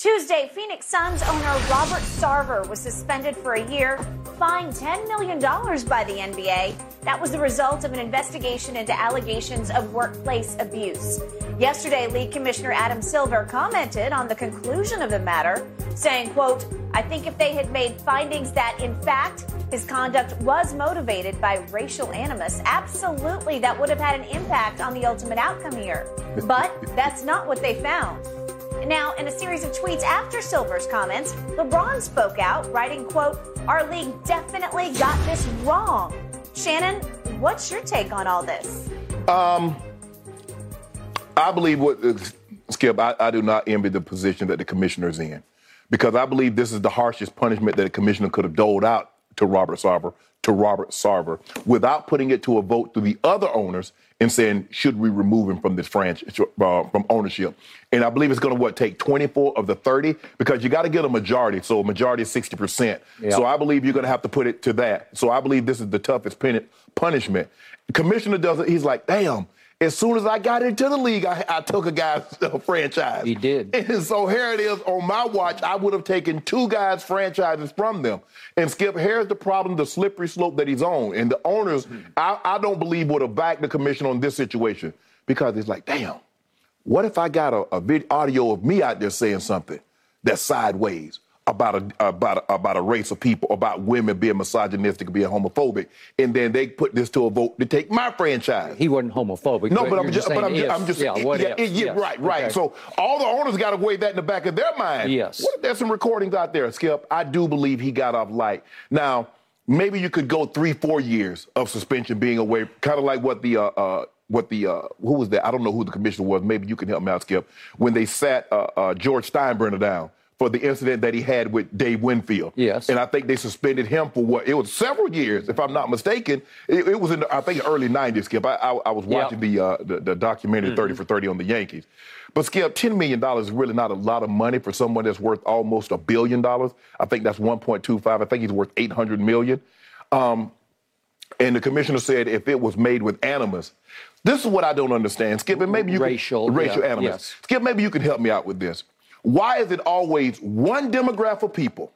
Tuesday, Phoenix Suns owner Robert Sarver was suspended for a year, fined $10 million by the NBA. That was the result of an investigation into allegations of workplace abuse. Yesterday, League Commissioner Adam Silver commented on the conclusion of the matter, saying, quote, I think if they had made findings that, in fact, his conduct was motivated by racial animus, absolutely that would have had an impact on the ultimate outcome here. But that's not what they found. Now, in a series of tweets after Silver's comments, LeBron spoke out, writing, quote, Our league definitely got this wrong. Shannon, what's your take on all this? Um, I believe what uh, Skip. I, I do not envy the position that the commissioner's in, because I believe this is the harshest punishment that a commissioner could have doled out to Robert Sarver, to Robert Sarver, without putting it to a vote to the other owners and saying, should we remove him from this franchise, uh, from ownership? And I believe it's going to what take 24 of the 30 because you got to get a majority. So a majority is 60 percent. Yep. So I believe you're going to have to put it to that. So I believe this is the toughest punishment. Commissioner doesn't. He's like, damn. As soon as I got into the league, I, I took a guy's uh, franchise. He did. And so here it is on my watch. I would have taken two guys' franchises from them. And Skip, here's the problem: the slippery slope that he's on. And the owners, I, I don't believe would have backed the commission on this situation because it's like, damn, what if I got a, a audio of me out there saying something that's sideways about a about a, about a race of people, about women being misogynistic, being homophobic, and then they put this to a vote to take my franchise. He wasn't homophobic. No, but I'm just, but I'm just. I'm just, yeah, what yeah, if? yeah, Yes. right, right. Okay. So all the owners got to weigh that in the back of their mind. Yes. What if there's some recordings out there, Skip? I do believe he got off light. Now, maybe you could go three, four years of suspension being away, kind of like what the, uh, uh, what the, uh, who was that? I don't know who the commissioner was. Maybe you can help me out, Skip. When they sat uh, uh, George Steinbrenner down for the incident that he had with Dave Winfield. Yes. And I think they suspended him for what? It was several years, if I'm not mistaken. It, it was in, the, I think, early 90s, Skip. I, I, I was Yep. watching the, uh, the, the documentary 30 for 30 on the Yankees. But Skip, $10 million is really not a lot of money for someone that's worth almost a billion dollars. I think that's 1.25. I think he's worth 800 million. Um, and the commissioner said if it was made with animus, this is what I don't understand. Skip, and maybe you Racial, can, racial yeah, animus. yes. Skip, maybe you can help me out with this. Why is it always one demographic of people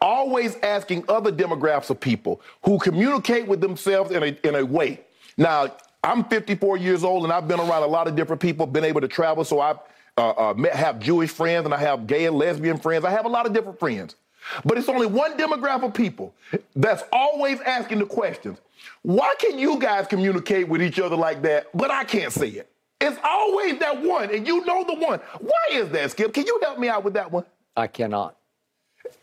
always asking other demographics of people who communicate with themselves in a, in a way. Now, I'm 54 years old and I've been around a lot of different people, been able to travel. So I uh, uh, have Jewish friends and I have gay and lesbian friends. I have a lot of different friends. But it's only one demographic of people that's always asking the questions. Why can you guys communicate with each other like that, but I can't say it? It's always that one, and you know the one. Why is that, Skip? Can you help me out with that one? I cannot,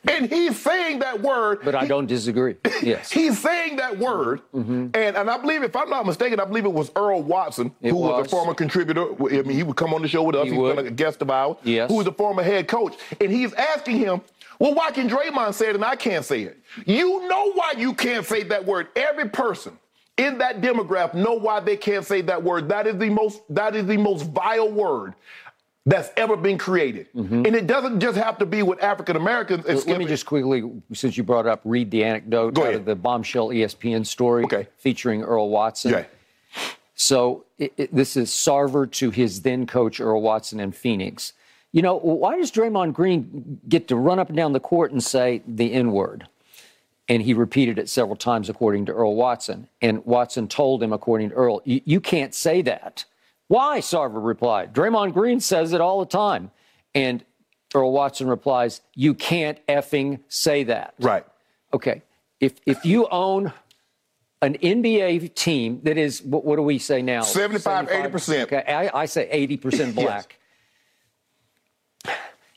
And he's saying that word. but I don't disagree. Yes. He's saying that word, mm-hmm. and, and I believe, if I'm not mistaken, I believe it was Earl Watson, It who was. was. a former contributor. I mean, he would come on the show with us. He He's would. been a guest of ours. Yes. Who was a former head coach, and he's asking him, "Well, why can Draymond say it and I can't say it? You know why you can't say that word? Every person." In that demographic, know why they can't say that word. That is the most. That is the most vile word that's ever been created, mm-hmm. and it doesn't just have to be with African Americans. Let- Let me just quickly, since you brought it up, read the anecdote Go out ahead. of the bombshell ESPN story Okay. featuring Earl Watson. Yeah. So it, it- this is Sarver to his then coach Earl Watson in Phoenix. You know, why does Draymond Green get to run up and down the court and say the N word? And he repeated it several times, according to Earl Watson. And Watson told him, according to Earl, "You- can't say that. Why? Sarver replied. Draymond Green says it all the time. And Earl Watson replies, You can't effing say that. Right. Okay. If if you own an NBA team that is, what, what do we say now? 75, 80%. Okay, I, I say 80% black.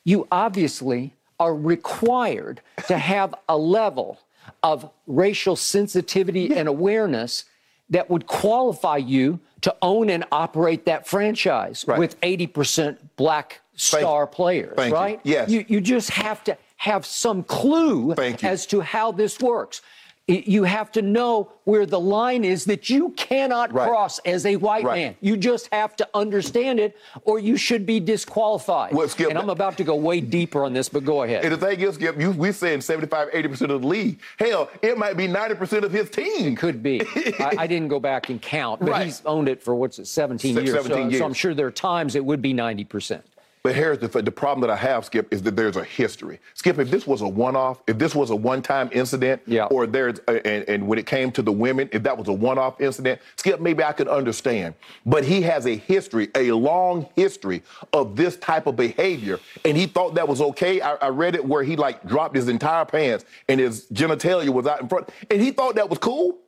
You obviously are required to have a level of racial sensitivity and awareness that would qualify you to own and operate that franchise Right. with 80% black star players, Thank you. right? Yes. You, you just have to have some clue Thank you. as to how this works. You have to know where the line is that you cannot Right. cross as a white Right. man. You just have to understand it, or you should be disqualified. Well, Skip, and I'm about to go way deeper on this, but go ahead. And the thing is, Skip, you, we're saying 75, 80% of the league. Hell, it might be 90% of his team. Could be. I, I didn't go back and count, but Right. he's owned it for what's it, 17 Se- years. 17 so, years. so I'm sure there are times it would be 90%. But here's the the problem that I have, Skip, is that there's a history. Skip, if this was a one-off, if this was a one-time incident, Yeah. or there's a, and, and when it came to the women, if that was a one-off incident, Skip, maybe I could understand. But he has a history, a long history of this type of behavior, and he thought that was okay. I, I read it where he like dropped his entire pants and his genitalia was out in front, and he thought that was cool.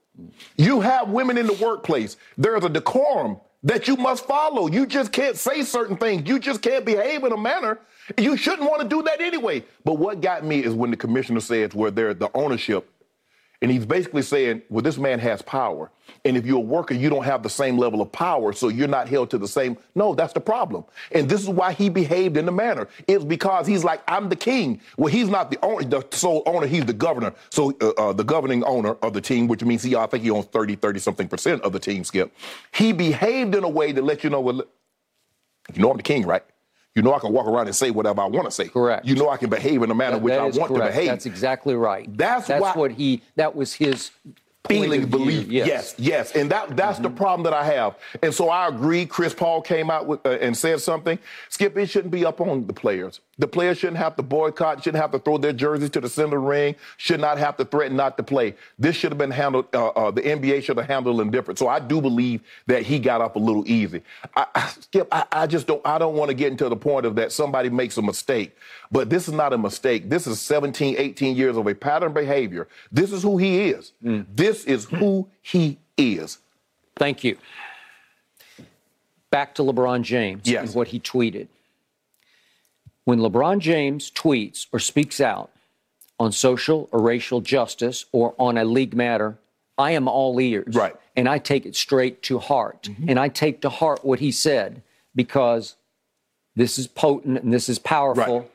You have women in the workplace. There's a decorum that you must follow. You just can't say certain things. You just can't behave in a manner. You shouldn't want to do that anyway. But what got me is when the commissioner says where there's the ownership, and he's basically saying, well, this man has power. And if you're a worker, you don't have the same level of power, so you're not held to the same. No, that's the problem. And this is why he behaved in the manner. It's because he's like, I'm the king. Well, he's not the owner, the sole owner, he's the governor. So uh, uh, the governing owner of the team, which means he, I think he owns 30, 30 something percent of the team, Skip. He behaved in a way to let you know, well, you know I'm the king, right? You know I can walk around and say whatever I want to say. Correct. You know I can behave in a manner That- which that I want correct. to behave. That's exactly right. That's why- what he, that was his feeling belief. Yes. yes, And that that's the problem that I have. And so I agree. Chris Paul came out with uh, and said something. Skip, it shouldn't be up on the players. The players shouldn't have to boycott. Shouldn't have to throw their jerseys to the center ring. Should not have to threaten not to play. This should have been handled. Uh, uh, the NBA should have handled them different. So I do believe that he got off a little easy. I, I, Skip, I, I just don't. I don't want to get into the point of that somebody makes a mistake. But this is not a mistake. This is 17, 18 years of a pattern behavior. This is who he is. This is who he is. Thank you. Back to LeBron James Yes. and what he tweeted. When LeBron James tweets or speaks out on social or racial justice or on a league matter, I am all ears. Right. And I take it straight to heart. Mm-hmm. And I take to heart what he said because this is potent and this is powerful. Right.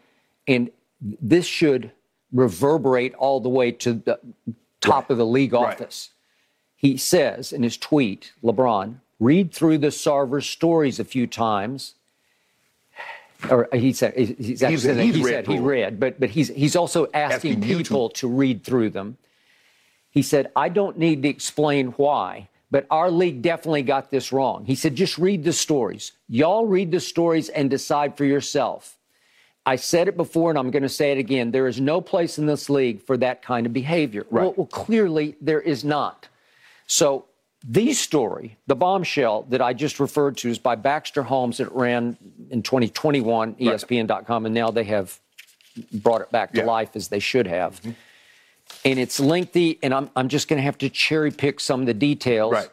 And this should reverberate all the way to the top Right. of the league Right. office. He says in his tweet, LeBron, read through the Sarver stories a few times. Or he said he's, actually He's- he's he read said he read, but but he's he's also asking, Asking you to. people to read through them. He said, I don't need to explain why, but our league definitely got this wrong. He said, just read the stories. Y'all read the stories and decide for yourself. I said it before and I'm going to say it again. There is no place in this league for that kind of behavior. Right. Well, well, clearly there is not. So the story, the bombshell that I just referred to is by Baxter Holmes that ran in 2021, ESPN.com, and now they have brought it back to Yeah. life as they should have. Mm-hmm. And it's lengthy, and I'm, I'm just going to have to cherry pick some of the details. Right.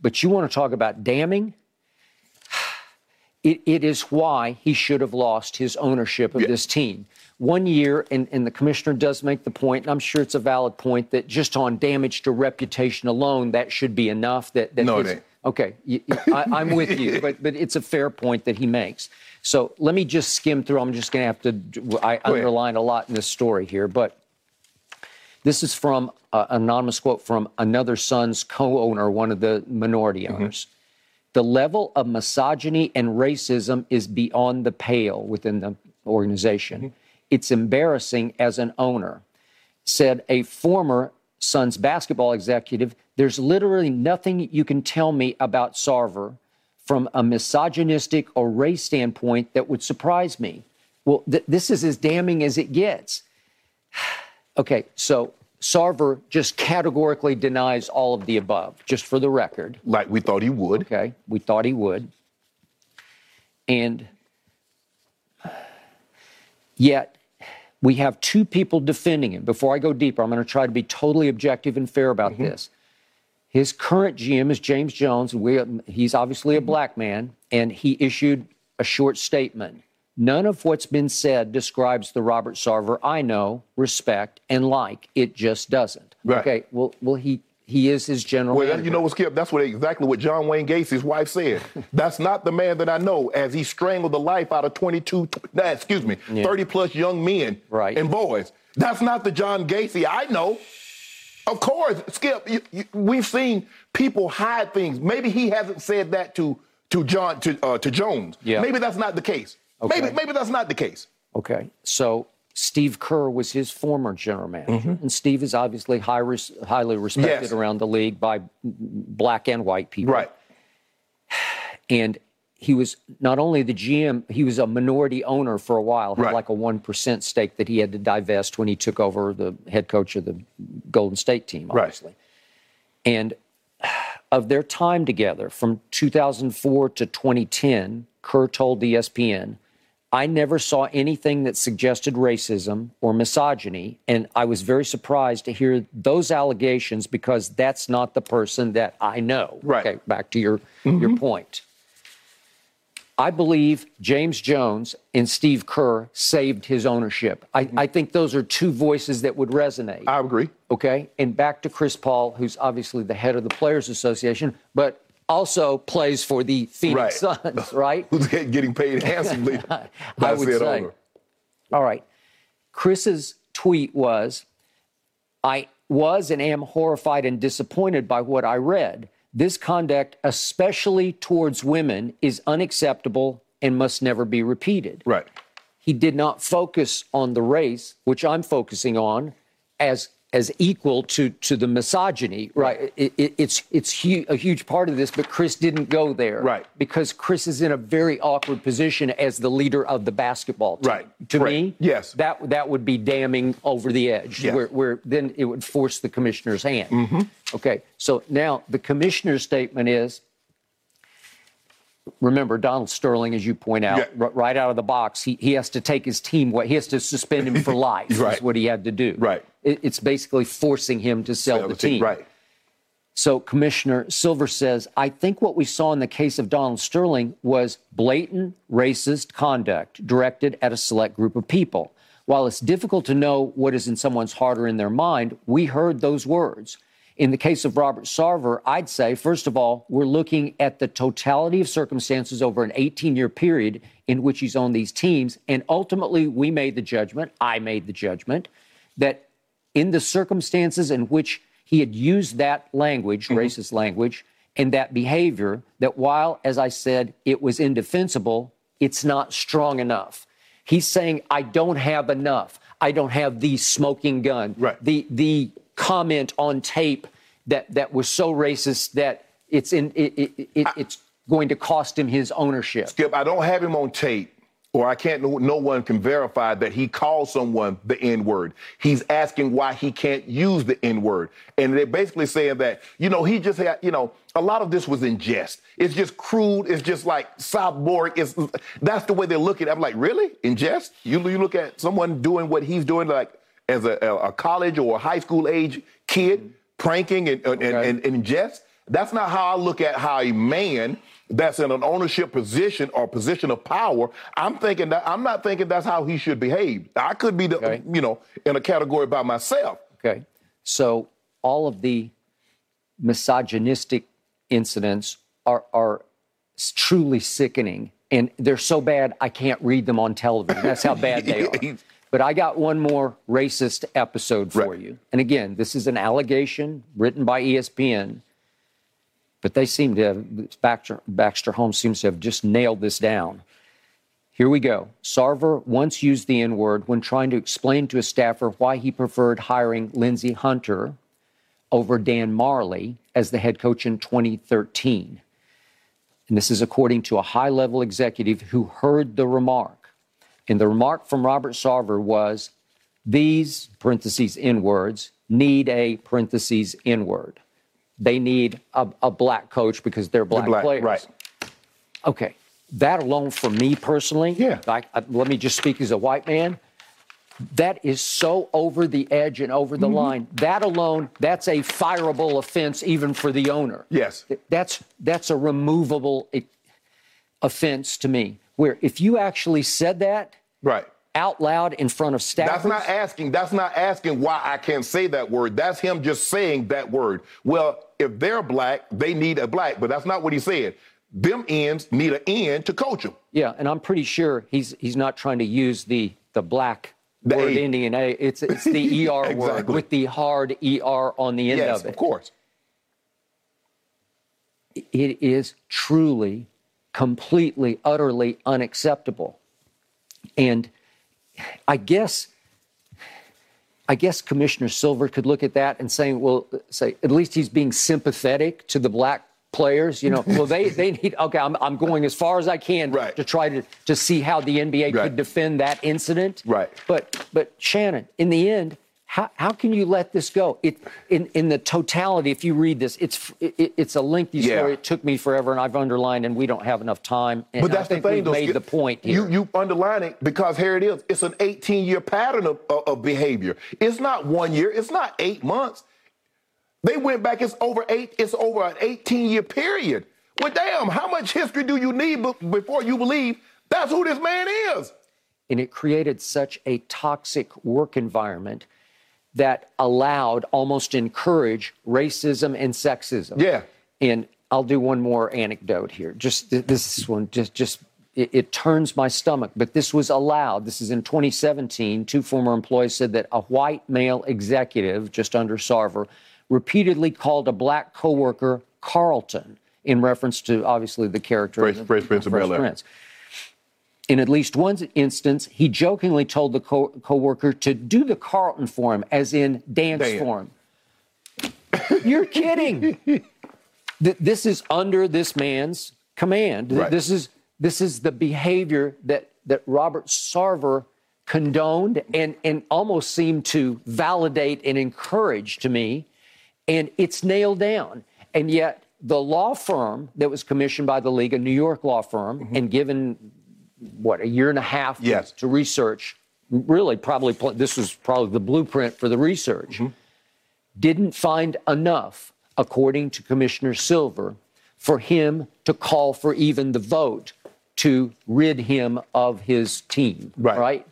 But you want to talk about damning? It, it is why he should have lost his ownership of Yeah. this team. One year, and, and the commissioner does make the point, and I'm sure it's a valid point, that just on damage to reputation alone, that should be enough. That, that No, his-. Okay, I'm with you, but but it's a fair point that he makes. So let me just skim through. I'm just going to have to. I underline a lot in this story here, but this is from uh, an anonymous quote from another Suns co-owner, one of the minority Mm-hmm. owners. The level of misogyny and racism is beyond the pale within the organization. Mm-hmm. It's embarrassing as an owner, said a former Suns basketball executive. There's literally nothing you can tell me about Sarver from a misogynistic or race standpoint that would surprise me. Well, th- this is as damning as it gets. Okay, so Sarver just categorically denies all of the above, just for the record. Like we thought he would. Okay, we thought he would. And yet, we have two people defending him. Before I go deeper, I'm going to try to be totally objective and fair about mm-hmm. this. His current GM is James Jones. We, he's obviously a mm-hmm. black man, and he issued a short statement. None of what's been said describes the Robert Sarver I know, respect, and like. It just doesn't. Right. Okay. Well, well, he he is his general. Well, that, you know what, Skip? That's what exactly what John Wayne Gacy's wife said. That's not the man that I know as he strangled the life out of 22, nah, excuse me, 30 plus young men Right. and boys. That's not the John Gacy I know. Of course, Skip, you, you, we've seen people hide things. Maybe he hasn't said that to to John to uh, to Jones. Yeah. Maybe that's not the case. Okay. Maybe maybe that's not the case. Okay. So Steve Kerr was his former general manager, Mm-hmm. and Steve is obviously high res- highly respected Yes. around the league by black and white people. Right. and he was not only the GM, he was a minority owner for a while, had Right. like a 1% stake that he had to divest when he took over the head coach of the Golden State team, Right. obviously. And of their time together from 2004 to 2010, Kerr told ESPN, I never saw anything that suggested racism or misogyny. And I was very surprised to hear those allegations because that's not the person that I know. Right. Okay, back to your, your mm-hmm. point. I believe James Jones and Steve Kerr saved his ownership. I, mm-hmm. I think those are two voices that would resonate. I agree. Okay. And back to Chris Paul, who's obviously the head of the Players Association, but also plays for the Phoenix Right. Suns, right? Who's getting paid handsomely I would say. owner. All right. Chris's tweet was I was and am horrified and disappointed by what I read. This conduct, especially towards women, is unacceptable and must never be repeated. Right. He did not focus on the race, which I'm focusing on, as as equal to to the misogyny. Right. It, it, it's it's hu- a huge part of this, but Chris didn't go there. Right. Because Chris is in a very awkward position as the leader of the basketball team. Right. To Right. me, Yes. that that would be damning over the edge. Yes. Where, where then it would force the commissioner's hand. Mm-hmm. Okay. So now the commissioner's statement is. Remember, Donald Sterling, as you point out, Yeah. r- right out of the box, he, he has to take his team. He has to suspend him for life. Right. Is what he had to do. Right. It, it's basically forcing him to sell the team. Right. So Commissioner Silver says, I think what we saw in the case of Donald Sterling was blatant racist conduct directed at a select group of people. While it's difficult to know what is in someone's heart or in their mind, we heard those words. In the case of Robert Sarver, I'd say, first of all, we're looking at the totality of circumstances over an 18 year period in which he's on these teams. And ultimately, we made the judgment, I made the judgment, that in the circumstances in which he had used that language, mm-hmm. racist language, and that behavior, that while, as I said, it was indefensible, it's not strong enough. He's saying, I don't have enough. I don't have the smoking gun. Right. The the comment on tape that that was so racist that it's in it, it, it, it's going to cost him his ownership. Skip, I don't have him on tape, or I can't. No, no one can verify that he called someone the N word. He's asking why he can't use the N word, and they're basically saying that you know he just had you know a lot of this was in jest. It's just crude. It's just like sophomoric. It's that's the way they're looking. I'm like, really in jest? You you look at someone doing what he's doing, like as a, a college or a high school age kid mm-hmm. pranking and and, Okay. and, and in jest. That's not how I look at how a man that's in an ownership position or position of power. I'm thinking that I'm not thinking that's how he should behave. I could be the Okay. you know in a category by myself. Okay. So all of the misogynistic incidents are, are truly sickening. And they're so bad, I can't read them on television. That's how bad they are. But I got one more racist episode for Right. you. And again, this is an allegation written by ESPN, but they seem to have, Baxter, Baxter Holmes seems to have just nailed this down. Here we go. Sarver once used the N word when trying to explain to a staffer why he preferred hiring Lindsey Hunter over Dan Majerle as the head coach in 2013. And this is according to a high level executive who heard the remark. And the remark from Robert Sarver was these, parentheses, N words, need a, parentheses, N word. They need a, a black coach because they're black, black, players. right. Okay. That alone for me personally, Yeah. I, I- let me just speak as a white man. That is so over the edge and over the Mm-hmm. line. That alone, that's a fireable offense even for the owner. Yes. That's that's a removable offense to me. Where if you actually said that Right. Out loud in front of staff, That's not asking. That's not asking why I can't say that word. That's him just saying that word. Well, if they're black, they need a black, but that's not what he said. Them ends need an end to coach them. Yeah, and I'm pretty sure he's he's not trying to use the the black The word A. ending in A. It's it's the ER word with the hard ER on the end yes, of it. of course. It is truly, completely, utterly unacceptable. And I guess I guess Commissioner Silver could look at that and say, well, say at least he's being sympathetic to the black players. You know, well they they need okay. I'm I'm going as far as I can Right. to try to to see how the NBA Right. could defend that incident. Right. But but Shannon, in the end. How, how can you let this go? It in, in the totality. If you read this, it's it, it's a lengthy Yeah. story. It took me forever, and I've underlined, and we don't have enough time. And But that's the thing, though. made the point here. You you underline it because here it is. It's an 18 year pattern of, of, behavior. It's not one year. It's not eight months. They went back. It's over eight. It's over an 18 year period. Well, damn. How much history do you need be- before you believe that's who this man is? and it created such a toxic work environment that allowed, almost encouraged racism and sexism. Yeah. And I'll do one more anecdote here. Just this one, just just it, it turns my stomach. But this was allowed. This is in 2017. Two former employees said that a white male executive, just under Sarver, repeatedly called a black coworker Carlton in reference to obviously the character Fresh- in Fresh Prince of. Prince. In at least one instance, he jokingly told the co- coworker to do the Carlton for him, as in dance Damn. for him. You're kidding. Th- this is under this man's command. Right. This is this is the behavior that that Robert Sarver condoned and and almost seemed to validate and encourage to me, and it's nailed down. And yet, the law firm that was commissioned by the league, a New York law firm, mm-hmm. and given what a year and a half to- Yes. to research, really probably pl- this was probably the blueprint for the research mm-hmm. didn't find enough, according to Commissioner Silver, for him to call for even the vote to rid him of his team, Right.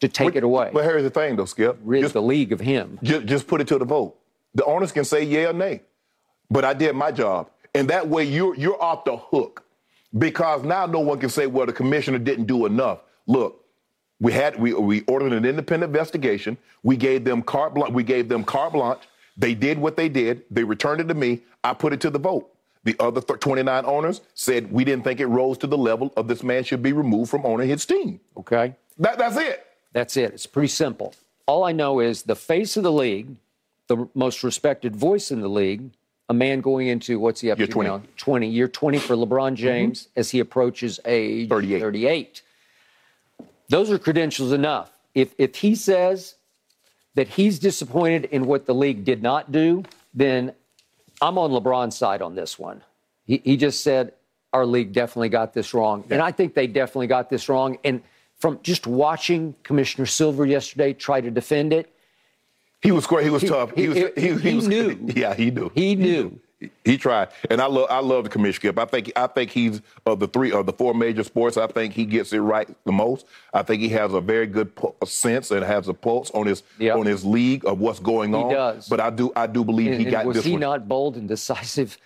To take it away, But here's the thing, though, Skip. rid Just- the league of him. Just, just put it to the vote. The owners can say yay or nay, but I did my job, and that way you're you're off the hook because now no one can say, well, the commissioner didn't do enough. Look, we had we we ordered an independent investigation. We gave them carte blanche. We gave them carte blanche. They did what they did. They returned it to me. I put it to the vote. The other th- 29 owners said we didn't think it rose to the level of this man should be removed from owning his team. Okay, That, that's it. that's it. It's pretty simple. All I know is the face of the league, the most respected voice in the league, a man going into what's he up Year to 20. now? 20. Year 20 for LeBron mm-hmm. James as he approaches age 38. 38. Those are credentials enough. If if he says that he's disappointed in what the league did not do, then I'm on LeBron's side on this one. He, he just said our league definitely got this wrong, and I think they definitely got this wrong. And from just watching Commissioner Silver yesterday try to defend it, He was square. He was tough. he- was, he- he was, knew. Yeah, he knew. he knew. He tried, and I love I love the commission skip. I think I think he's of the three of the four major sports. I think he gets it right the most. I think he has a very good sense and has a pulse on his Yep. on his league of what's going on. He does. But I do I do believe And- he and got was this he one. not bold and decisive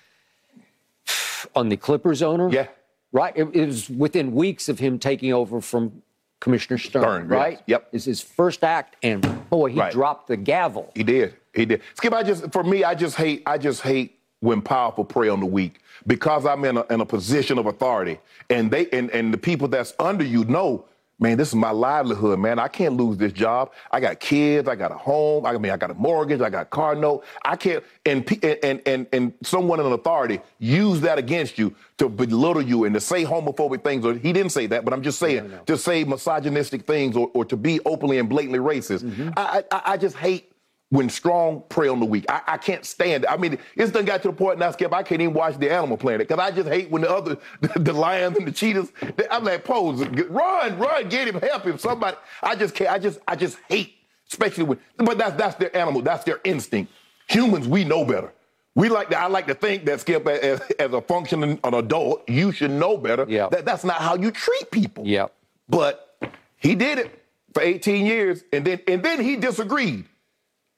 on the Clippers owner? Yeah. Right? It, it was within weeks of him taking over from Commissioner Stern, Stern, yes. right? Yep. Is his first act, and boy, he Right. dropped the gavel. He did. He did. Skip, I just for me, I just hate I just hate when powerful prey on the weak because I'm in a, in a position of authority, and they and and the people that's under you know, man, this is my livelihood, man. I can't lose this job. I got kids. I got a home. I mean, I got a mortgage. I got a car note. I can't. And and and and someone in authority use that against you to belittle you and to say homophobic things. Or he didn't say that, but I'm just saying to say misogynistic things or, or to be openly and blatantly racist. Mm-hmm. I, I I just hate when strong prey on the weak. I, I, can't stand it. I mean, it's done got to the point now, Skip, I can't even watch the Animal Planet because I just hate when the other, the, the lions and the cheetahs, they, I'm like, pose, run, run, get him, help him, somebody. I just can't, I just, I just hate, especially when, but that's, that's their animal, that's their instinct. Humans, we know better. We like to, I like to think that Skip, as, as a functioning an adult, you should know better. Yeah. That that's not how you treat people. Yeah. But he did it for 18 years, and then and then he disagreed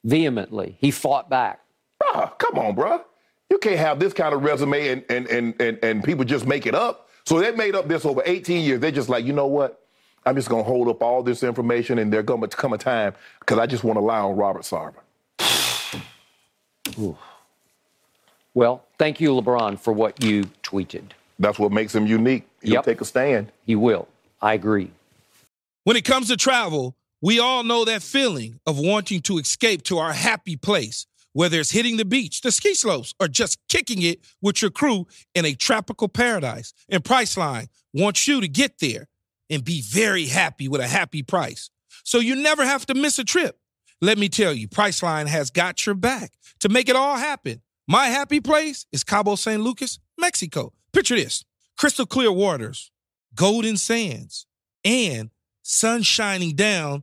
vehemently. He fought back. Oh, come on, bro. You can't have this kind of resume and, and, and, and, and people just make it up. So they made up this over 18 years. They're just like, you know what? I'm just going to hold up all this information and there's going to come a time because I just want to lie on Robert Sarver. Well, thank you, LeBron, for what you tweeted. That's what makes him unique. He'll yep. take a stand. He will. I agree. When it comes to travel, we all know that feeling of wanting to escape to our happy place, whether it's hitting the beach, the ski slopes, or just kicking it with your crew in a tropical paradise. And Priceline wants you to get there and be very happy with a happy price. So you never have to miss a trip. Let me tell you, Priceline has got your back to make it all happen. My happy place is Cabo San Lucas, Mexico. Picture this crystal clear waters, golden sands, and sun shining down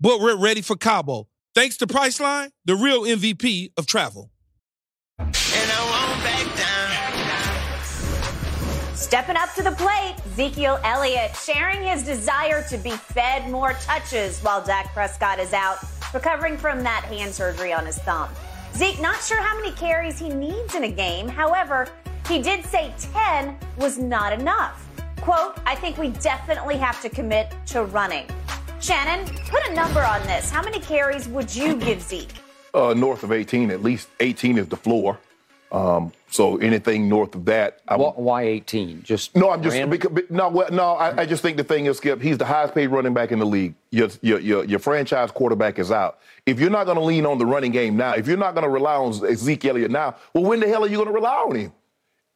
but we're ready for Cabo. Thanks to Priceline, the real MVP of travel. Stepping up to the plate, Ezekiel Elliott sharing his desire to be fed more touches while Dak Prescott is out, recovering from that hand surgery on his thumb. Zeke not sure how many carries he needs in a game. However, he did say 10 was not enough. Quote, I think we definitely have to commit to running. Shannon, put a number on this. How many carries would you give Zeke? Uh, north of 18, at least 18 is the floor. Um, so anything north of that, I, why 18? Just no, I'm just because, no, no. I, I, just think the thing is, Skip, he's the highest paid running back in the league. Your your your, your franchise quarterback is out. If you're not going to lean on the running game now, if you're not going to rely on Zeke Elliott now, well, when the hell are you going to rely on him?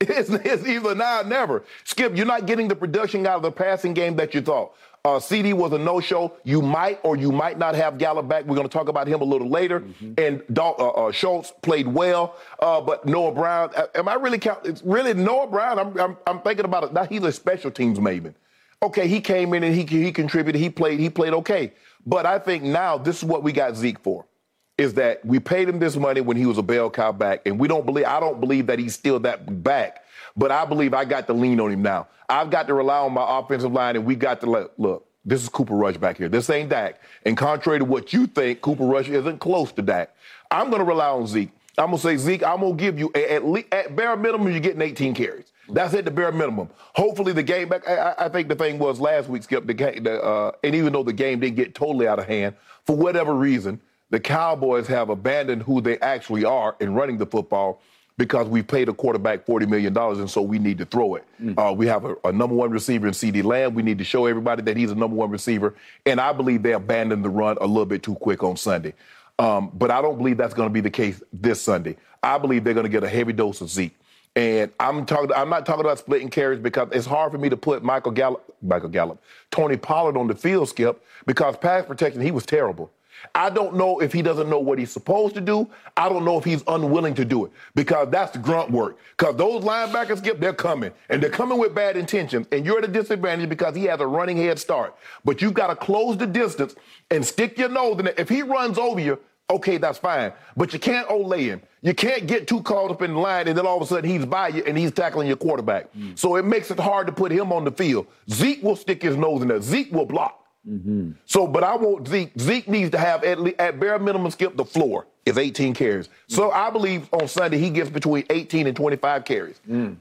It's, it's either now or never. Skip, you're not getting the production out of the passing game that you thought. Uh, CeeDee was a no-show. You might or you might not have Gallup back. We're going to talk about him a little later. Mm-hmm. And uh, uh, Schultz played well, uh, but Noah Brown. Uh, am I really count? It's really Noah Brown. I'm, I'm, I'm thinking about it. Now he's a special teams maven. Okay, he came in and he he contributed. He played. He played okay. But I think now this is what we got Zeke for. Is that we paid him this money when he was a bell cow back, and we don't believe. I don't believe that he's still that back. But I believe I got to lean on him now. I've got to rely on my offensive line, and we got to let, look. This is Cooper Rush back here. This ain't Dak. And contrary to what you think, Cooper Rush isn't close to Dak. I'm going to rely on Zeke. I'm going to say, Zeke, I'm going to give you, at, least, at bare minimum, you're getting 18 carries. That's at the bare minimum. Hopefully, the game back. I, I think the thing was last week, Skip, the the, uh, and even though the game didn't get totally out of hand, for whatever reason, the Cowboys have abandoned who they actually are in running the football because we paid a quarterback $40 million, and so we need to throw it. Mm. Uh, we have a, a, number one receiver in CeeDee Lamb. We need to show everybody that he's a number one receiver. And I believe they abandoned the run a little bit too quick on Sunday. Um, but I don't believe that's going to be the case this Sunday. I believe they're going to get a heavy dose of Zeke. And I'm talking. I'm not talking about splitting carries because it's hard for me to put Michael Gallup, Michael Gallup, Tony Pollard on the field, Skip, because pass protection he was terrible. I don't know if he doesn't know what he's supposed to do. I don't know if he's unwilling to do it because that's the grunt work. Because those linebackers, Skip, they're coming and they're coming with bad intentions, and you're at a disadvantage because he has a running head start. But you've got to close the distance and stick your nose in it. If he runs over you, okay, that's fine. But you can't olay him. You can't get too caught up in the line and then all of a sudden he's by you and he's tackling your quarterback. Mm. So it makes it hard to put him on the field. Zeke will stick his nose in there. Zeke will block. Mm-hmm. So, but I want Zeke. Zeke needs to have at, least, at bare minimum skip the floor is 18 carries. Mm. So I believe on Sunday he gets between 18 and 25 carries. Mm.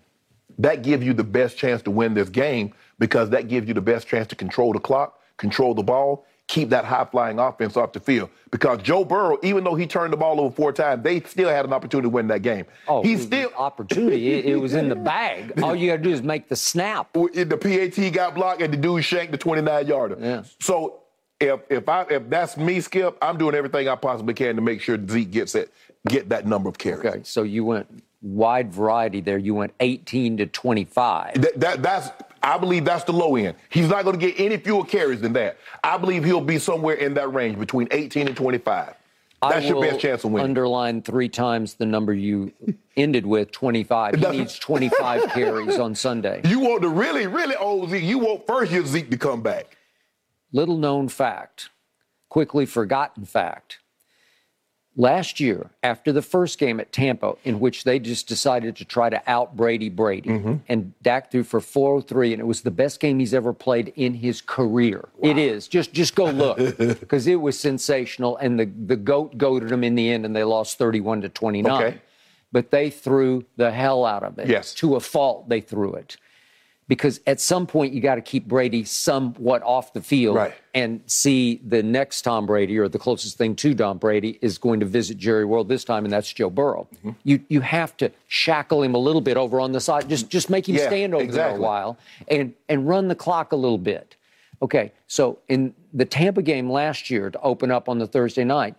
That gives you the best chance to win this game because that gives you the best chance to control the clock, control the ball, keep that high flying offense off the field. Because Joe Burrow, even though he turned the ball over four times, they still had an opportunity to win that game. Oh, he's still opportunity. it, it, was in the bag. All you got to do is make the snap. The PAT got blocked, and the dude shanked the 29 yarder. Yeah. So if if I if that's me, Skip, I'm doing everything I possibly can to make sure Zeke gets it, get that number of carries. Okay, so you went wide variety there. You went 18 to 25. That, that that's I believe that's the low end. He's not going to get any fewer carries than that. I believe he'll be somewhere in that range between 18 and 25. That's your best chance of winning. Underline three times the number you ended with, 25. He needs 25 carries on Sunday. You want the really, really oh, old Zeke. You want first year Zeke to come back. Little known fact, quickly forgotten fact. Last year, after the first game at Tampa, in which they just decided to try to out Brady Brady, mm-hmm. and Dak threw for 403, and it was the best game he's ever played in his career. Wow. It is. Just just go look because it was sensational, and the the goat goaded them in the end, and they lost 31 to 29. Okay. But they threw the hell out of it. Yes. To a fault, they threw it because at some point you got to keep Brady somewhat off the field right. and see the next Tom Brady or the closest thing to Tom Brady is going to visit Jerry World this time, and that's Joe Burrow. Mm-hmm. You you have to shackle him a little bit over on the side, just just make him yeah, stand over exactly. there a while and and run the clock a little bit. Okay, so in the Tampa game last year to open up on the Thursday night,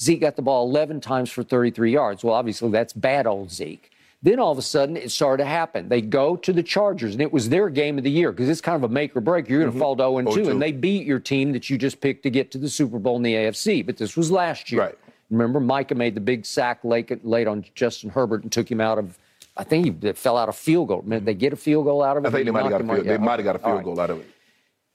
Zeke got the ball 11 times for 33 yards. Well, obviously that's bad old Zeke. Then all of a sudden, it started to happen. They go to the Chargers, and it was their game of the year because it's kind of a make or break. You're going to mm-hmm. fall to 0 2, and they beat your team that you just picked to get to the Super Bowl in the AFC. But this was last year. Right. Remember, Micah made the big sack late, late on Justin Herbert and took him out of. I think he fell out of field goal. Did they get a field goal out of it? I think they might have got a field, they might have got a field right. goal out of it.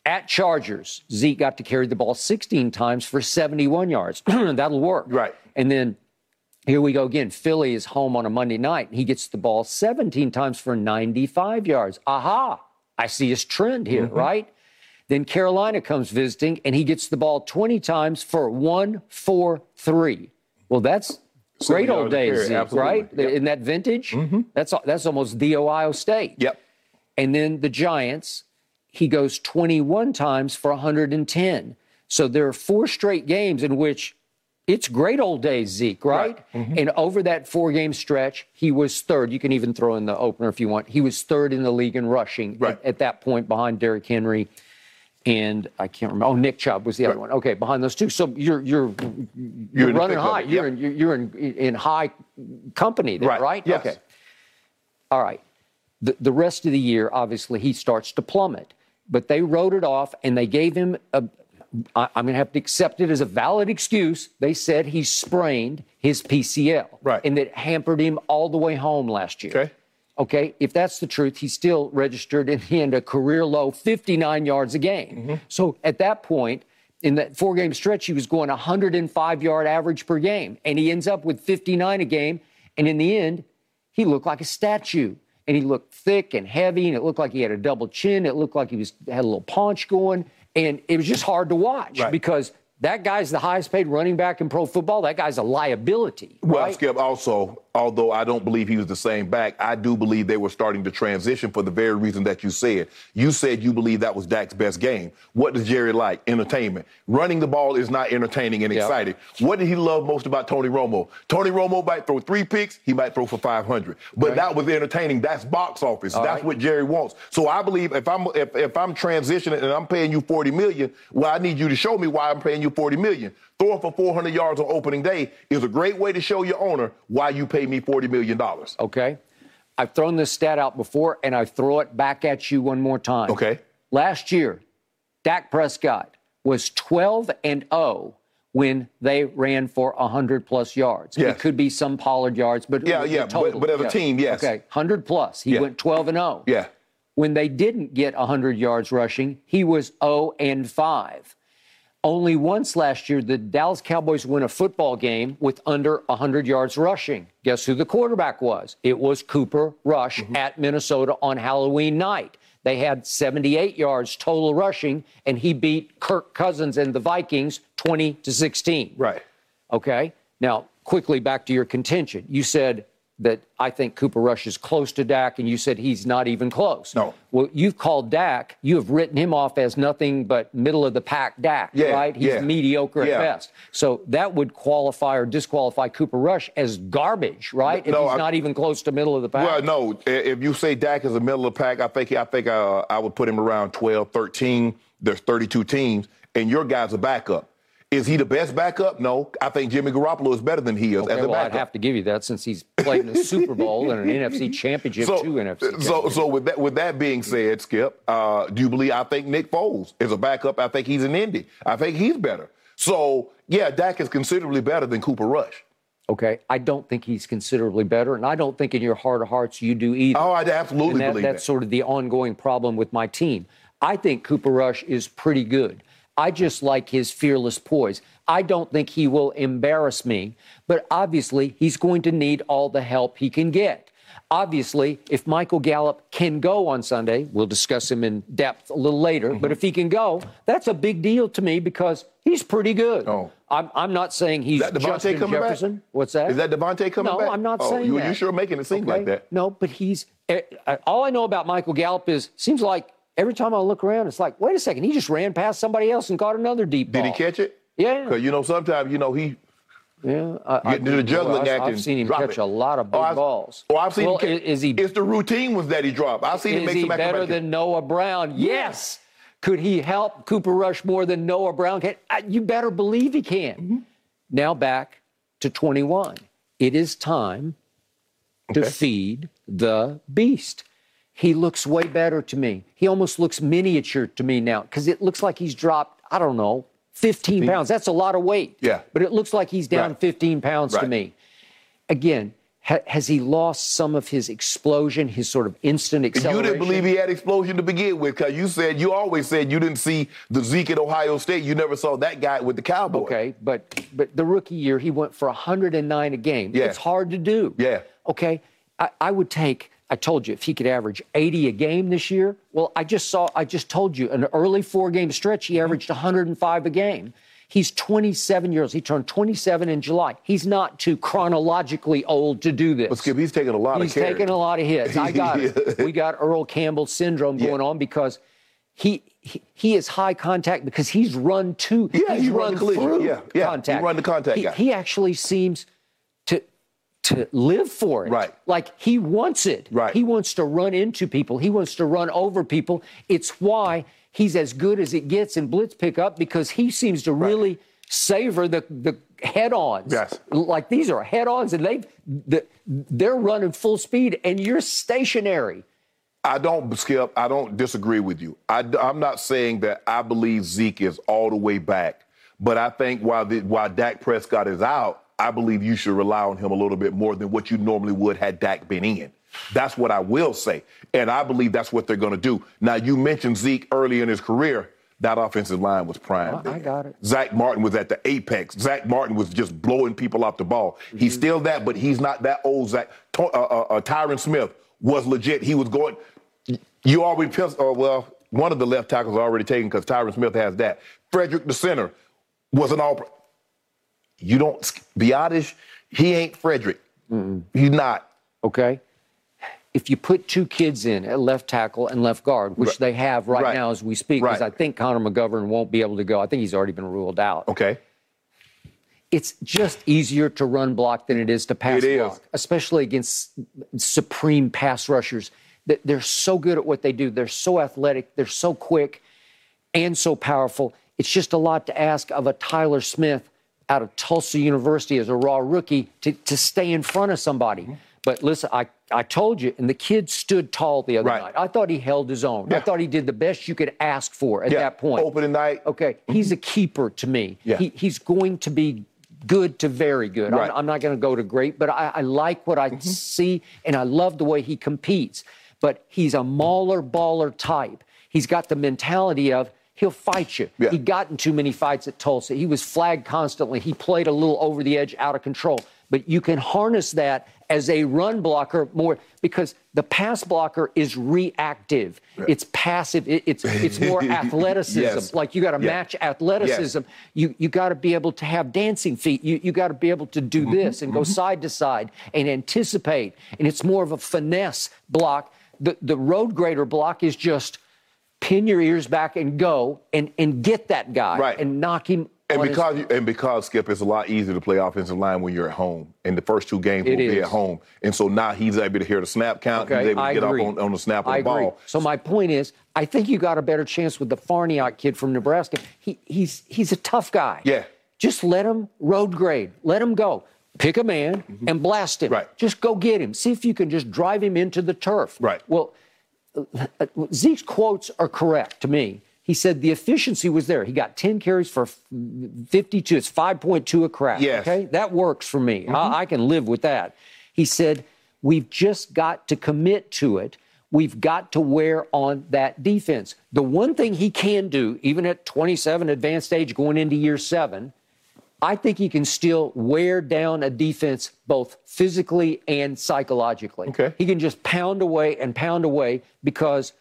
At Chargers, Zeke got to carry the ball 16 times for 71 yards. That'll work. Right. And then here we go again. Philly is home on a Monday night. He gets the ball 17 times for 95 yards. Aha, I see his trend here, mm-hmm. right? Then Carolina comes visiting and he gets the ball 20 times for 143. Well, that's great old days, Zeke, right? Yep. In that vintage, mm-hmm. that's that's almost the Ohio State. Yep. And then the Giants, he goes 21 times for 110. So there are four straight games in which it's great old days, Zeke, right? right. Mm-hmm. And over that four game stretch, he was third. You can even throw in the opener if you want. He was third in the league in rushing right. at, at, that point behind Derrick Henry. And I can't remember. Oh, Nick Chubb was the right. other one. Okay, behind those two. So you're you're you're, you're running high. You're in you're in in high company there, right? right? Yes. Okay. All right. The the rest of the year, obviously, he starts to plummet. But they wrote it off, and they gave him a, I, am going to have to accept it as a valid excuse. They said he sprained his PCL. Right. And that hampered him all the way home last year. Okay. Okay. If that's the truth, he still registered in the end a career low 59 yards a game. Mm-hmm. So at that point, in that four game stretch, he was going 105 yard average per game. And he ends up with 59 a game. And in the end, he looked like a statue. And he looked thick and heavy, and it looked like he had a double chin. It looked like he was had a little paunch going. And it was just hard to watch right. because that guy's the highest paid running back in pro football. That guy's a liability. Well, right? Skip, also, although I don't believe he was the same back, I do believe they were starting to transition for the very reason that you said. You said you believe that was Dak's best game. What does Jerry like? Entertainment. Running the ball is not entertaining and yep. exciting. What did he love most about Tony Romo? Tony Romo might throw three picks, he might throw for 500. But right. that was entertaining. That's box office. All That's right. what Jerry wants. So I believe if I'm if, if I'm transitioning and I'm paying you 40 million, well, I need you to show me why I'm paying you 40 million. Throwing for 400 yards on opening day is a great way to show your owner why you pay me $40 million. Okay. I've thrown this stat out before, and I throw it back at you one more time. Okay. Last year, Dak Prescott was 12 and 0 when they ran for 100 plus yards. Yes. It could be some Pollard yards, but yeah, yeah, but, but, as a team, yes. Okay, 100 plus. He yeah. went 12 and 0. Yeah. When they didn't get 100 yards rushing, he was 0 and 5 Only once last year did Dallas Cowboys win a football game with under 100 yards rushing. Guess who the quarterback was? It was Cooper Rush Mm-hmm. at Minnesota on Halloween night. They had 78 yards total rushing, and he beat Kirk Cousins and the Vikings 20 to 16. Right. Okay. Now, quickly back to your contention. You said that I think Cooper Rush is close to Dak, and you said he's not even close. No. Well, you've called Dak, you have written him off as nothing but middle of the pack Dak, Yeah, right? He's yeah. mediocre Yeah. at best. So that would qualify or disqualify Cooper Rush as garbage, right? if No, he's I- not even close to middle of the pack. Well, no. If you say Dak is the middle of the pack, I think I think uh, I would put him around 12, 13. There's 32 teams, and your guy's a backup. Is he the best backup? No. I think Jimmy Garoppolo is better than he is Okay, as a well, I'd have to give you that since he's played in a Super Bowl and an NFC Championship, so, two NFC so, so with that with that being said, Skip, uh, do you believe? I think Nick Foles is a backup. I think he's an Indy. I think he's better. So yeah, Dak is considerably better than Cooper Rush. Okay, I don't think he's considerably better, and I don't think in your heart of hearts you do either. Oh, I absolutely and that, believe that's that. sort of the ongoing problem with my team. I think Cooper Rush is pretty good. I just like his fearless poise. I don't think he will embarrass me, but obviously he's going to need all the help he can get. Obviously, if Michael Gallup can go on Sunday, we'll discuss him in depth a little later, Mm-hmm. but if he can go, that's a big deal to me because he's pretty good. Oh. I'm, I'm not saying he's Is that Devontae coming back? Jefferson. What's that? Is that Devontae coming no, back? I'm not Oh, saying you, that. You sure making it seem like that? No, but he's. eh, eh, All I know about Michael Gallup is seems like every time I look around, it's like, wait a second, he just ran past somebody else and caught another deep ball. Did he catch it? Yeah. Because you know sometimes you know he Yeah, I, I- get into the juggling well, I've, act I've seen him catch it. a lot of big oh, I've, balls. Oh, I've seen well, him. i- Catch, is he? It's the routine ones that he dropped. I've seen him make some. Is he better acrobatic- than Noah Brown? Yes. Could he help Cooper Rush more than Noah Brown can? Uh, You better believe he can. Mm-hmm. Now back to 21. It is time to feed the beast. He looks way better to me. He almost looks miniature to me now because it looks like he's dropped, I don't know, 15 pounds. That's a lot of weight. Yeah. But it looks like he's down Right. 15 pounds to me. Again, ha- has he lost some of his explosion, his sort of instant acceleration? You didn't believe he had explosion to begin with because you said you always said you didn't see the Zeke at Ohio State. You never saw that guy with the Cowboys. Okay, but but the rookie year he went for 109 a game. Yeah. It's hard to do. Yeah. Okay, I, I would take. I told you if he could average 80 a game this year. Well, I just saw. I just told you an early four game stretch Mm-hmm. he averaged 105 a game. He's 27 years. He turned 27 in July. He's not too chronologically old to do this. But Skip, he's taking a lot He's of carries. taking a lot of hits. I got it. We got Earl Campbell syndrome Yeah. going on because he, he he is high contact because he's run to Yeah, he's he run run collision. through Yeah, yeah, he contact. run the contact he, guy. he actually seems to live for it. Right. Like he wants it. Right. He wants to run into people. He wants to run over people. It's why he's as good as it gets in blitz pickup because he seems to really savor the the head-ons. Yes. Like these are head-ons and they the, they're running full speed and you're stationary. I don't, Skip, I don't disagree with you. I, am not saying that I believe Zeke is all the way back, but I think while, the, while Dak Prescott is out, I believe you should rely on him a little bit more than what you normally would had Dak been in. That's what I will say. And I believe that's what they're going to do. Now, you mentioned Zeke early in his career. That offensive line was prime. I- I got it. Zack Martin was at the apex. Zack Martin was just blowing people off the ball. He's Mm-hmm. still that, but he's not that old Zack. Uh, uh, uh, Tyron Smith was legit. He was going. You already pissed. Oh well, one of the left tackles already taken because Tyron Smith has that. Frederick, the center, was an all. You don't be honest. He ain't Frederick. He's not. Okay. If you put two kids in at left tackle and left guard, which Right. they have right, Right. now as we speak, because Right. I think Connor McGovern won't be able to go. I think he's already been ruled out. Okay. It's just easier to run block than it is to pass It is. block, especially against supreme pass rushers. That They're so good at what they do. They're so athletic. They're so quick and so powerful. It's just a lot to ask of a Tyler Smith out of Tulsa University as a raw rookie to, to stay in front of somebody. Mm-hmm. But listen, I, I told you, and the kid stood tall the other Right. night. I thought he held his own. I thought he did the best you could ask for at Yeah. that point. Opening night. Okay, he's a keeper to me. Yeah. He, he's going to be good to very good. Right. I'm, I'm not going to go to great, but I, I like what I see, and I love the way he competes. But he's a mauler baller type. He's got the mentality of He'll fight you. Yeah. He got in too many fights at Tulsa. He was flagged constantly. He played a little over the edge, out of control. But you can harness that as a run blocker more because the pass blocker is reactive. It's passive. It- it's it's more athleticism. Yes. Like you got to Yeah. match athleticism. You you got to be able to have dancing feet. You you got to be able to do Mm-hmm. this and go side to side and anticipate. And it's more of a finesse block. The the road grader block is just pin your ears back and go and and get that guy Right. and knock him. And because you, and because Skip, it's a lot easier to play offensive line when you're at home. And the first two games will be at home, and so now he's able to hear the snap count. Okay, he's able to I get agree. up on, on the snap of I the ball. agree. So my point is, I think you got a better chance with the Farniok kid from Nebraska. He, he's he's a tough guy. Yeah. Just let him road grade. Let him go. Pick a man and blast him. Mm-hmm. Right. Just go get him. See if you can just drive him into the turf. Right. Well, Zeke's quotes are correct to me. He said the efficiency was there. He got 10 carries for 52. It's 5.2 a crack. Yes. Okay. That works for me. I, mm-hmm. I can live with that. He said, we've just got to commit to it. We've got to wear on that defense. The one thing he can do, even at 27 advanced age going into year seven, I think he can still wear down a defense both physically and psychologically. Okay. He can just pound away and pound away because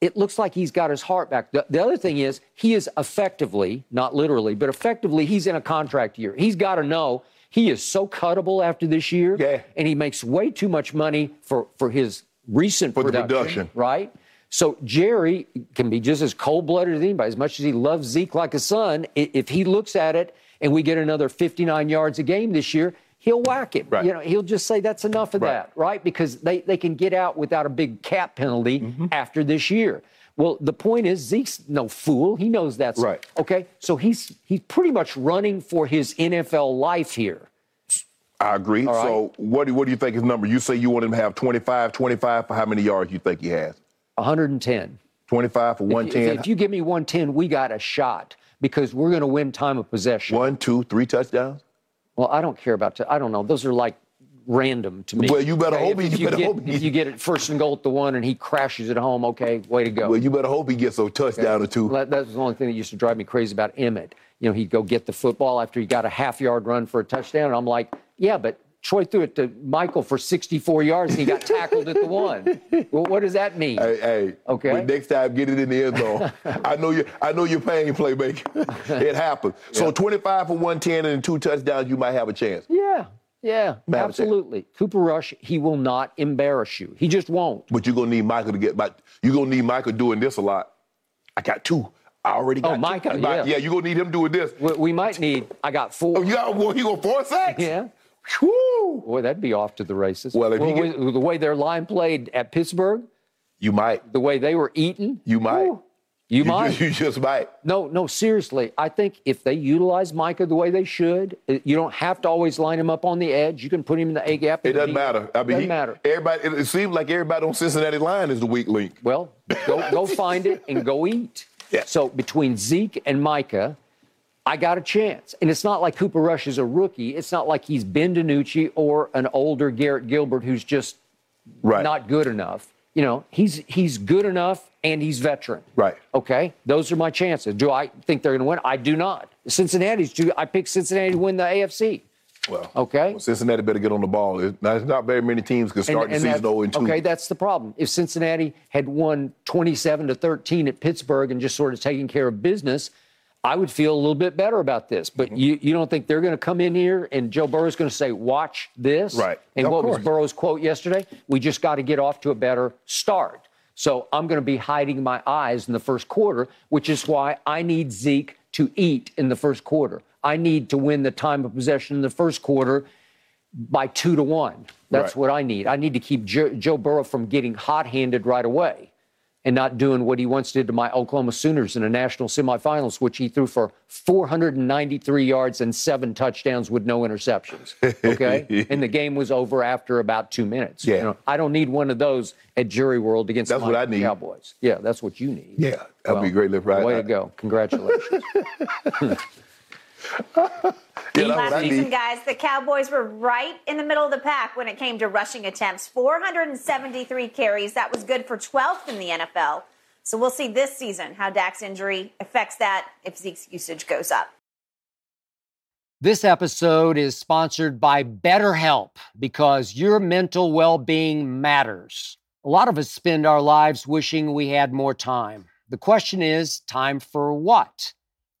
it looks like he's got his heart back. The, the other thing is, he is effectively, not literally, but effectively, he's in a contract year. He's got to know he is so cuttable after this year. Yeah. And he makes way too much money for, for his recent For the production, production. Right? So Jerry can be just as cold blooded as anybody. As much as he loves Zeke like a son, if he looks at it and we get another 59 yards a game this year, he'll whack him. Right. You know, he'll just say that's enough of Right. that, right? Because they, they can get out without a big cap penalty Mm-hmm. after this year. Well, the point is Zeke's no fool. He knows that's Right. okay. So he's he's pretty much running for his NFL life here. I agree. right. So what do, what do you think his number? You say you want him to have 25, 25 for how many yards you think he has? 110. 25 for If you- 110. If, you give me 110, we got a shot because we're going to win time of possession. One, two, three touchdowns? Well, I don't care about. T- I don't know. Those are like random to me. Well, you better Okay, hope if, he- if you get, hope he- if you get it first and goal at the one and he crashes it home. Okay, way to go. Well, you better hope he gets a touchdown or two. That- That's the only thing that used to drive me crazy about Emmitt. You know, he'd go get the football after he got a half yard run for a touchdown. And I'm like, yeah, but Troy threw it to Michael for 64 yards and he got tackled at the one. Well, what does that mean? Hey, hey. Okay. But next time, get it in the end zone. I know you. I know you're paying playmaker. it happens. So 25 for 110 and two touchdowns, you might have a chance. Yeah, yeah, absolutely. Cooper Rush, he will not embarrass you. He just won't. But you're gonna need Michael to get back. You're gonna need Michael doing this a lot. I got two. I already oh, got Oh. Micah, yeah. Yeah, you're gonna need him doing this. We, we might need. I got four. Oh, you got well, he go four sacks? Yeah. Woo! Boy, that'd be off to the races. Well, with- with the way their line played at Pittsburgh, You might. the way they were eating, You might. whew, you, might. Just, you just might. No, no, seriously. I think if they utilize Micah the way they should, uh, you don't have to always line him up on the edge. You can put him in the A gap. It doesn't matter. I mean, doesn't he- matter. Everybody. It, it seems like everybody on Cincinnati line is the weak link. Well, go go find it and go eat. Yeah. So between Zeke and Micah, I got a chance. And it's not like Cooper Rush is a rookie. It's not like he's Ben DiNucci or an older Garrett Gilbert who's just Right. not good enough. You know, he's he's good enough and he's veteran. Right. Okay, those are my chances. Do I think they're going to win? I do not. Cincinnati's. Do I pick Cincinnati to win the AFC? Well, Okay. well, Cincinnati better get on the ball. There's not very many teams can start the season 0 and 2. Okay, that's the problem. If Cincinnati had won 27 to 13 at Pittsburgh and just sort of taken care of business, I would feel a little bit better about this. But Mm-hmm. you, you don't think they're going to come in here and Joe Burrow's going to say, "Watch this"? Right. And Of what was. Burrow's quote yesterday? We just got to get off to a better start. So I'm going to be hiding my eyes in the first quarter, which is why I need Zeke to eat in the first quarter. I need to win the time of possession in the first quarter by two to one. That's Right. what I need. I need to keep Joe, Joe Burrow from getting hot handed right away and not doing what he once did to my Oklahoma Sooners in the national semifinals, which he threw for 493 yards and seven touchdowns with no interceptions. Okay. and the game was over after about two minutes. Yeah. know, I don't need one of those at Jerry World against That's my what I need. Cowboys. Yeah, that's what you need. Yeah, that'd be great. Lift right. Way to go. Congratulations. Yeah, Last season, need. guys, the Cowboys were right in the middle of the pack when it came to rushing attempts 473 carries. That was good for 12th in the NFL. So we'll see this season how Dak's injury affects that if Zeke's usage goes up. This episode is sponsored by BetterHelp because your mental well being matters. A lot of us spend our lives wishing we had more time. The question is time for what?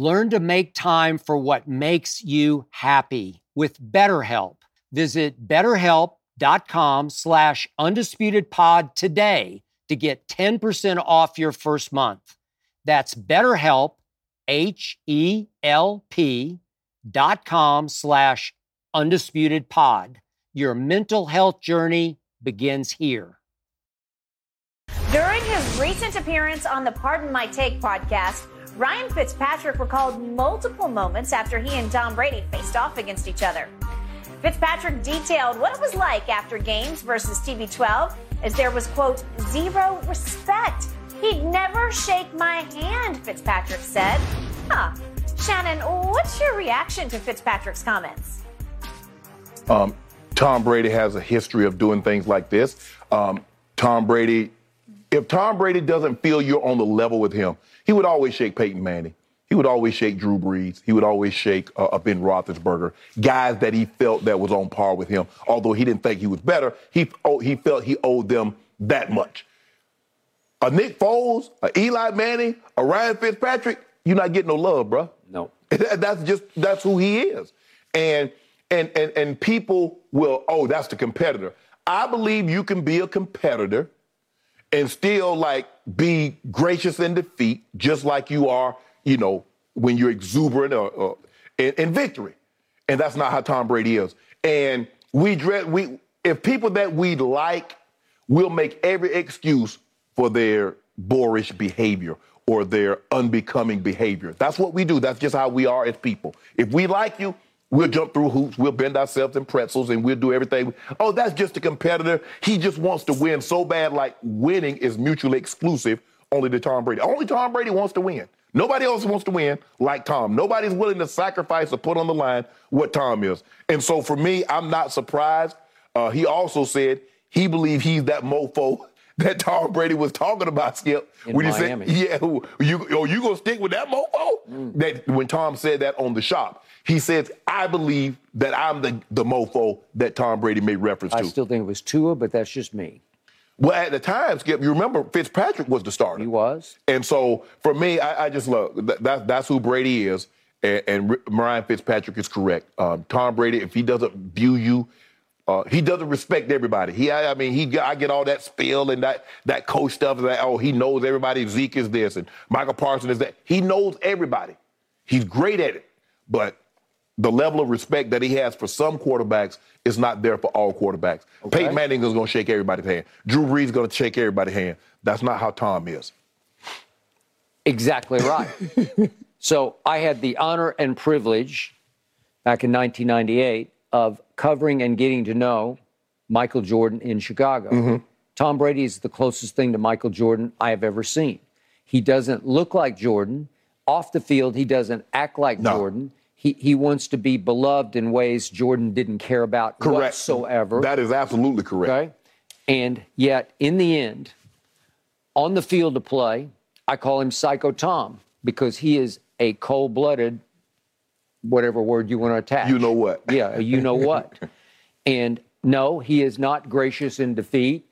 Learn to make time for what makes you happy with BetterHelp. Visit betterhelp.com slash undisputedpod today to get 10% off your first month. That's betterhelp, H-E-L-P dot com slash undisputedpod. Your mental health journey begins here. During his recent appearance on the Pardon My Take podcast, Ryan Fitzpatrick recalled multiple moments after he and Tom Brady faced off against each other. Fitzpatrick detailed what it was like after games versus TB12, as there was, quote, zero respect. He'd never shake my hand, Fitzpatrick said. Huh. Shannon, what's your reaction to Fitzpatrick's comments? Um, Tom Brady has a history of doing things like this. Um, Tom Brady, if Tom Brady doesn't feel you're on the level with him, he would always shake Peyton Manning. He would always shake Drew Brees. He would always shake uh, Ben Roethlisberger, guys that he felt that was on par with him. Although he didn't think he was better, he oh, he felt he owed them that much. A Nick Foles, a Eli Manning, a Ryan Fitzpatrick, you're not getting no love, bro. No. That's just that's who he is, and and and and people will oh that's the competitor. I believe you can be a competitor and still like be gracious in defeat, just like you are, you know, when you're exuberant or, or in, in, victory. And that's not how Tom Brady is. And we dread we if people that we like will make every excuse for their boorish behavior or their unbecoming behavior. That's what we do. That's just how we are as people. If we like you, We'll jump through hoops. We'll bend ourselves in pretzels and we'll do everything. Oh, that's just a competitor. He just wants to win so bad. Like winning is mutually exclusive only to Tom Brady. Only Tom Brady wants to win. Nobody else wants to win like Tom. Nobody's willing to sacrifice or put on the line what Tom is. And so for me, I'm not surprised. Uh, he also said he believed he's that mofo that Tom Brady was talking about, Skip. In when Miami. he said, "Yeah, you, oh, you gonna stick with that mofo?" Mm. That when Tom said that on the shop, he says, "I believe that I'm the the mofo that Tom Brady made reference I to." I still think it was Tua, but that's just me. well, at the time, Skip, you remember Fitzpatrick was the starter. He was. And so for me, I, I just love that, that. That's who Brady is, and, and Ryan Fitzpatrick is correct. Um, Tom Brady, if he doesn't view you, uh, he doesn't respect everybody. He, I, I mean, he, I get all that spill and that that coach stuff. That oh, he knows everybody. Zeke is this, and Michael Parsons is that. He knows everybody. He's great at it, but the level of respect that he has for some quarterbacks is not there for all quarterbacks. Okay. Peyton Manning is going to shake everybody's hand. Drew Brees is going to shake everybody's hand. That's not how Tom is. Exactly right. so I had the honor and privilege back in 1998 of covering and getting to know Michael Jordan in Chicago. Mm-hmm. Tom Brady is the closest thing to Michael Jordan I have ever seen. He doesn't look like Jordan. Off the field, he doesn't act like No. Jordan. He, he wants to be beloved in ways Jordan didn't care about Correct. whatsoever. That is absolutely correct. Okay. And yet, in the end, on the field of play, I call him Psycho Tom because he is a cold blooded, whatever word you want to attach. You know what? Yeah, you know what. and no, he is not gracious in defeat.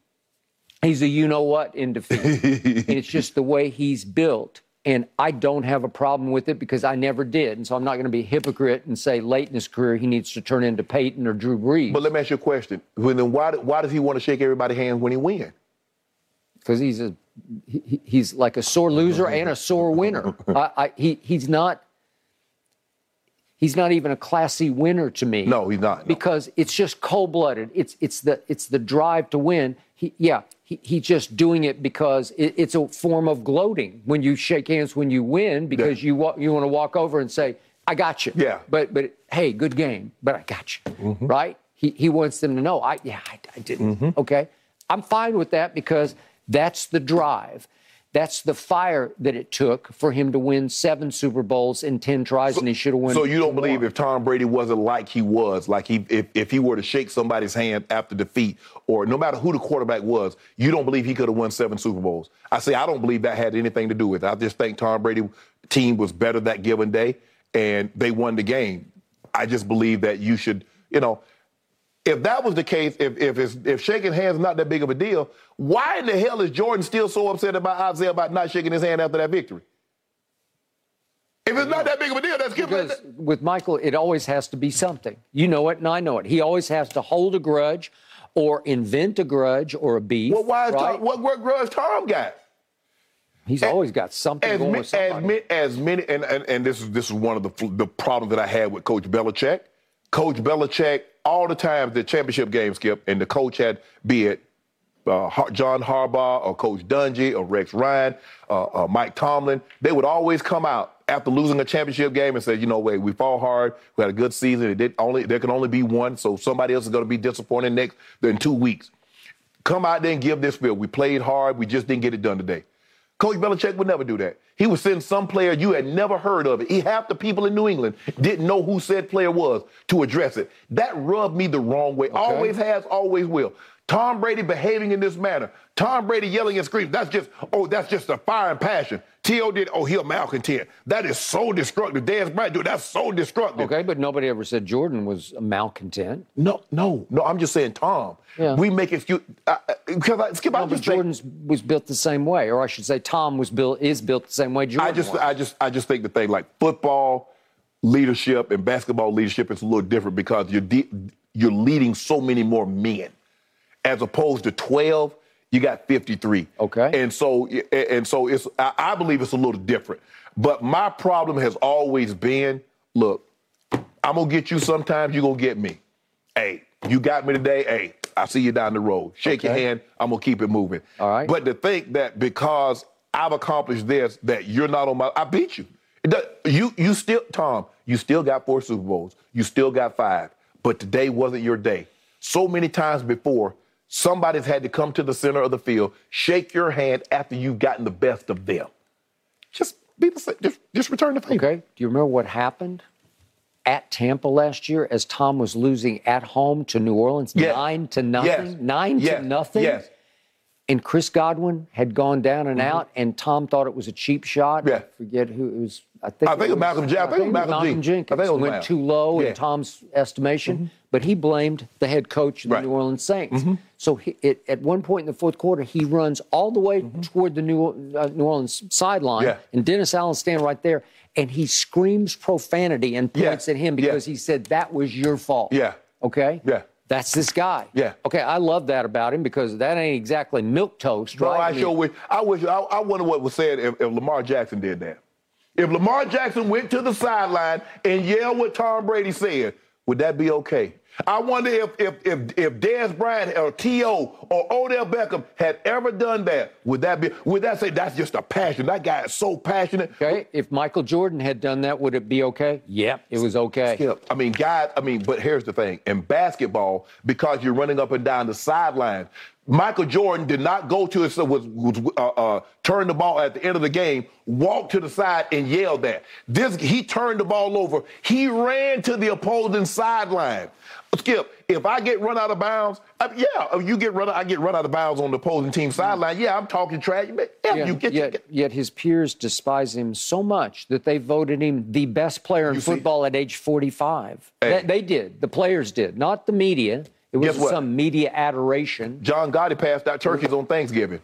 He's a you know what in defeat. and it's just the way he's built. And I don't have a problem with it because I never did. And so I'm not going to be a hypocrite and say late in his career he needs to turn into Peyton or Drew Brees. But let me ask you a question. Well, then why, why does he want to shake everybody's hands when he wins? Because he's a he, he's like a sore loser and a sore winner. I, I, he he's not he's not even a classy winner to me. No, he's not. no. Because it's just cold blooded. It's it's the it's the drive to win. He yeah. He, he's just doing it because it, it's a form of gloating when you shake hands when you win because Yeah. you wa- you want to walk over and say I got you. Yeah. But but hey, good game. But I got you. Mm-hmm. Right? He he wants them to know. I yeah I, I didn't. Okay. I'm fine with that because that's the drive. That's the fire that it took for him to win seven Super Bowls in ten tries, and he should have won. So you don't believe more. if Tom Brady wasn't like he was, like he if, if he were to shake somebody's hand after defeat, or no matter who the quarterback was, you don't believe he could have won seven Super Bowls. I say I don't believe that had anything to do with it. I just think Tom Brady team was better that given day and they won the game. I just believe that you should, you know, if that was the case, if if it's, if shaking hands is not that big of a deal, why in the hell is Jordan still so upset about Isiah about not shaking his hand after that victory? If it's not that big of a deal, that's give Because with Michael, it always has to be something. You know it, and I know it. He always has to hold a grudge, or invent a grudge or a beef. Well, why is right? Tom, what, what grudge Tom got? He's always got something As, going ma- with as, somebody. as many, and, and, and this is this is one of the the problems that I had with Coach Belichick. Coach Belichick, all the times the championship game skip, and the coach had be it uh, John Harbaugh or Coach Dungy or Rex Ryan, uh, uh, Mike Tomlin, they would always come out after losing a championship game and say, you know, wait, we fought hard, we had a good season. It did only there can only be one, so somebody else is going to be disappointed next in two weeks. Come out there and give this feel. We played hard, we just didn't get it done today. Coach Belichick would never do that. He would send some player you had never heard of it. He half the people in New England didn't know who said player was to address it. That rubbed me the wrong way. Always has, always will. Tom Brady behaving in this manner. Tom Brady yelling and screaming. That's just, oh, that's just a fire and passion. T.O. did, oh, he a malcontent. That is so destructive. Dez Bryant, dude, that's so destructive. Okay, but nobody ever said Jordan was malcontent. No, no, no. I'm just saying, Tom. Yeah. We make excuse I- I- because I, Skip. I No, but just was built the same way, or I should say, Tom was built is built the same way. Jordan I just, was. I just, I just think the thing like football leadership and basketball leadership is a little different because you're de- you're leading so many more men, as opposed to twelve. You got fifty three. Okay. And so, and so it's. I, believe it's a little different. But my problem has always been, look, I'm gonna get you. Sometimes you gonna get me. Hey, you got me today. Hey, I see you down the road. Shake your hand. I'm gonna keep it moving. All right. But to think that because I've accomplished this, that you're not on my, I beat you. Does- you, you still, Tom, you still got four Super Bowls. You still got five. But today wasn't your day. So many times before, somebody's had to come to the center of the field, shake your hand after you've gotten the best of them. Just be the same. Just, just return the favor. Okay. Do you remember what happened at Tampa last year as Tom was losing at home to New Orleans Yes. nine to nothing? Yes. Nine Yes. to nothing? Yes. And Chris Godwin had gone down and out, and Tom thought it was a cheap shot. Mm-hmm. Yeah. I forget who it was. I think, I think it was Malcolm Jen- I think it was Malcolm Jenkins. Jenkins. I think it went Mal. too low Yeah. in Tom's estimation, but he blamed the head coach of the Right. Mm-hmm. New Orleans Saints. So he, it, at one point in the fourth quarter, he runs all the way toward the New, uh, New Orleans sideline, Mm-hmm. Yeah. and Dennis Allen standing right there, and he screams profanity and Yeah. points at him Yeah. because he said that was your fault. Yeah. Okay. Yeah. That's this guy. Yeah. Okay, I love that about him because that ain't exactly milk toast, Bro, right? I mean, sure wish. I wish. I, I wonder what was said if, if Lamar Jackson did that. If Lamar Jackson went to the sideline and yelled what Tom Brady said, would that be okay? I wonder if if if if Dez Bryant or T.O. or Odell Beckham had ever done that, would that be? Would that say that's just a passion? That guy is so passionate. Okay, if Michael Jordan had done that, would it be okay? Yep, it was okay. Skip. I mean, guys, I mean, but here's the thing. In basketball, because you're running up and down the sideline, Michael Jordan did not go to his, was, was uh, uh, turn the ball at the end of the game, walked to the side and yelled that. This, he turned the ball over. He ran to the opposing sideline. Skip, if I get run out of bounds, uh, yeah, if you get run, I get run out of bounds on the opposing team sideline. Yeah, I'm talking trash. But yeah, Yeah, you get yet, your, yet his peers despise him so much that they voted him the best player in You see- football at age 45. Hey. They, they did. The players did, not the media. It was some media adoration. John Gotti passed out turkeys on Thanksgiving.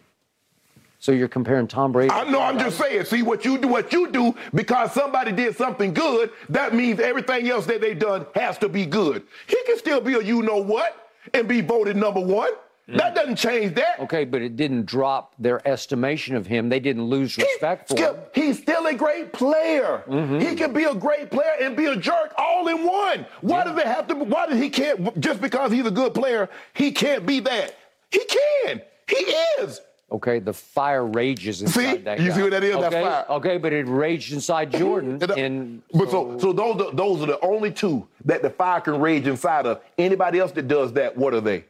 So you're comparing Tom Brady? I know. I'm just saying. See what you do. What you do because somebody did something good. That means everything else that they done has to be good. He can still be a you know what and be voted number one. That doesn't change that. Okay, but it didn't drop their estimation of him. They didn't lose respect for him. Skip, he's still a great player. Mm-hmm. He can be a great player and be a jerk all in one. Why does it have to? Why does he can't? Just because he's a good player, he can't be that. He can. He is. Okay, the fire rages inside See? that You see what that is? Okay, That's fire. Okay, but it raged inside Jordan. And, and but so, so those those are the only two that the fire can rage inside of. Anybody else that does that, what are they?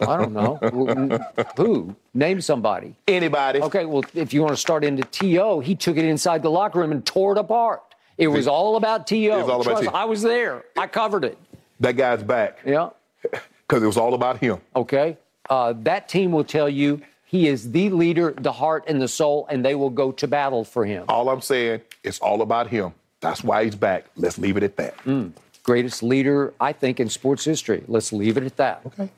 I don't know who. Name somebody. Anybody? Okay, well, if you want to start into To, he took it inside the locker room and tore it apart. It was all about To. It was all about Trust- T.O. I was there. I covered it. That guy's back Yeah. because it was all about him. Okay. Uh, that team will tell you he is the leader, the heart, and the soul, and they will go to battle for him. All I'm saying, it's all about him. That's why he's back. Let's leave it at that. Greatest leader, I think, in sports history. Let's leave it at that. Okay.